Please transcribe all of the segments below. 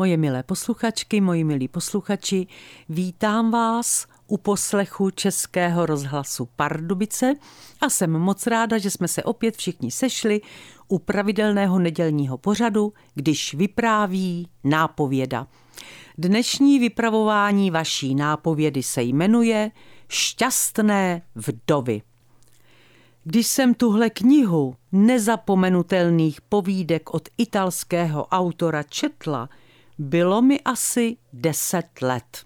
Moje milé posluchačky, moji milí posluchači, vítám vás u poslechu Českého rozhlasu Pardubice a jsem moc ráda, že jsme se opět všichni sešli u pravidelného nedělního pořadu, když vypráví nápověda. Dnešní vypravování vaší nápovědy se jmenuje Šťastné vdovy. Když jsem tuhle knihu nezapomenutelných povídek od italského autora četla, bylo mi asi deset let.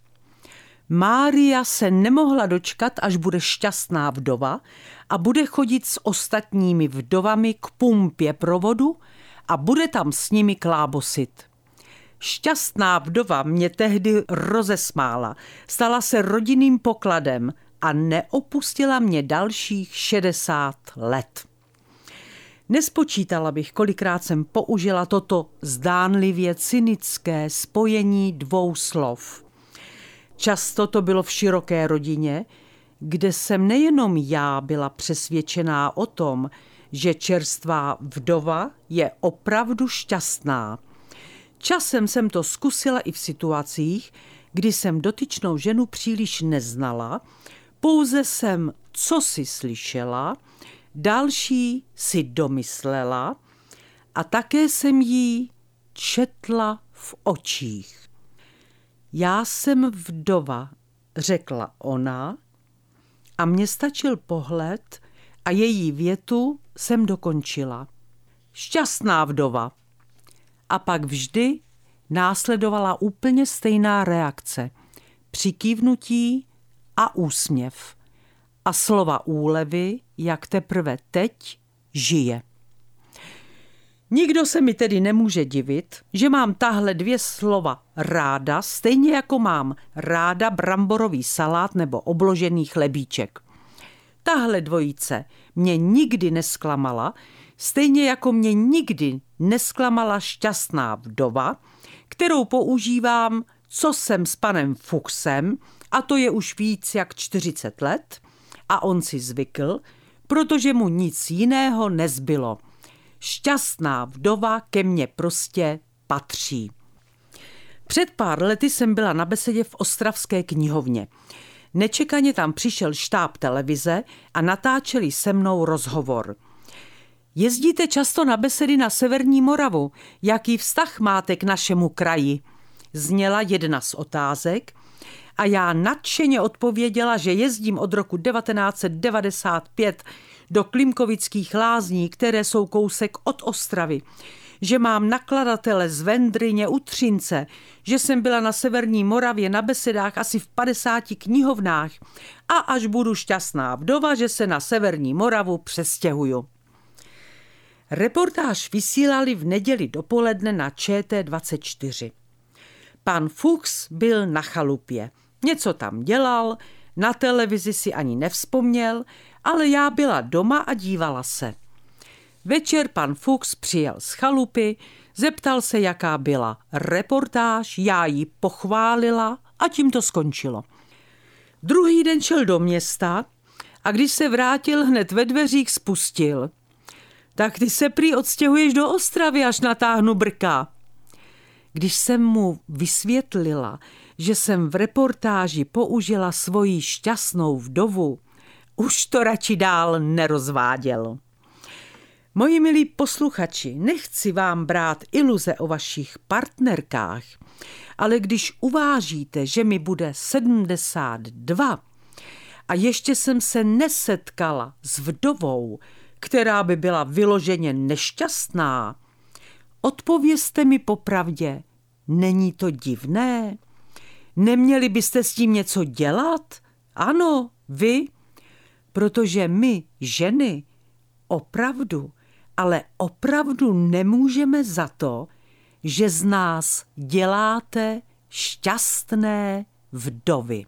Mária se nemohla dočkat, až bude šťastná vdova a bude chodit s ostatními vdovami k pumpě provodu a bude tam s nimi klábosit. Šťastná vdova mě tehdy rozesmála, stala se rodinným pokladem a neopustila mě dalších 60 let. Nespočítala bych, kolikrát jsem použila toto zdánlivě cynické spojení dvou slov. Často to bylo v široké rodině, kde jsem nejenom já byla přesvědčená o tom, že čerstvá vdova je opravdu šťastná. Časem jsem to zkusila i v situacích, kdy jsem dotyčnou ženu příliš neznala, pouze jsem co si slyšela, Další si domyslela a také jsem jí četla v očích. Já jsem vdova, řekla ona, a mně stačil pohled a její větu jsem dokončila. Šťastná vdova. A pak vždy následovala úplně stejná reakce. Přikývnutí a úsměv a slova úlevy, jak teprve teď žije. Nikdo se mi tedy nemůže divit, že mám tahle dvě slova ráda, stejně jako mám ráda bramborový salát nebo obložený chlebíček. Tahle dvojice mě nikdy nesklamala, stejně jako mě nikdy nesklamala šťastná vdova, kterou používám, co jsem s panem Fuchsem, a to je už víc jak 40 let, a on si zvykl, protože mu nic jiného nezbylo. Šťastná vdova ke mně prostě patří. Před pár lety jsem byla na besedě v Ostravské knihovně. Nečekaně tam přišel štáb televize a natáčeli se mnou rozhovor. Jezdíte často na besedy na Severní Moravu. Jaký vztah máte k našemu kraji? Zněla jedna z otázek – a já nadšeně odpověděla, že jezdím od roku 1995 do Klimkovických lázní, které jsou kousek od Ostravy, že mám nakladatele z Vendryně u Třince, že jsem byla na Severní Moravě na besedách asi v 50 knihovnách a až budu šťastná vdova, že se na Severní Moravu přestěhuju. Reportáž vysílali v neděli dopoledne na ČT24. Pan Fuchs byl na chalupě – Něco tam dělal, na televizi si ani nevzpomněl, ale já byla doma a dívala se. Večer pan Fuchs přijel z chalupy, zeptal se, jaká byla reportáž, já ji pochválila a tím to skončilo. Druhý den šel do města a když se vrátil hned ve dveřích spustil. Tak ty se prý odstěhuješ do Ostravy, až natáhnu brka. Když jsem mu vysvětlila, že jsem v reportáži použila svoji šťastnou vdovu, už to radši dál nerozváděl. Moji milí posluchači, nechci vám brát iluze o vašich partnerkách, ale když uvážíte, že mi bude 72 a ještě jsem se nesetkala s vdovou, která by byla vyloženě nešťastná, odpovězte mi popravdě, není to divné? Neměli byste s tím něco dělat? Ano, vy, protože my, ženy, opravdu, ale opravdu nemůžeme za to, že z nás děláte šťastné vdovy.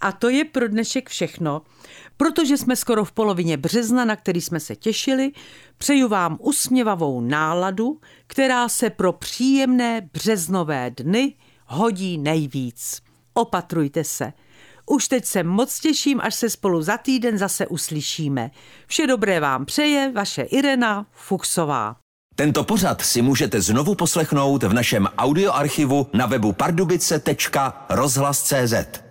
A to je pro dnešek všechno. Protože jsme skoro v polovině března, na který jsme se těšili, přeju vám usměvavou náladu, která se pro příjemné březnové dny hodí nejvíc. Opatrujte se. Už teď se moc těším, až se spolu za týden zase uslyšíme. Vše dobré vám přeje vaše Irena Fuchsová. Tento pořad si můžete znovu poslechnout v našem audioarchivu na webu pardubice.rozhlas.cz.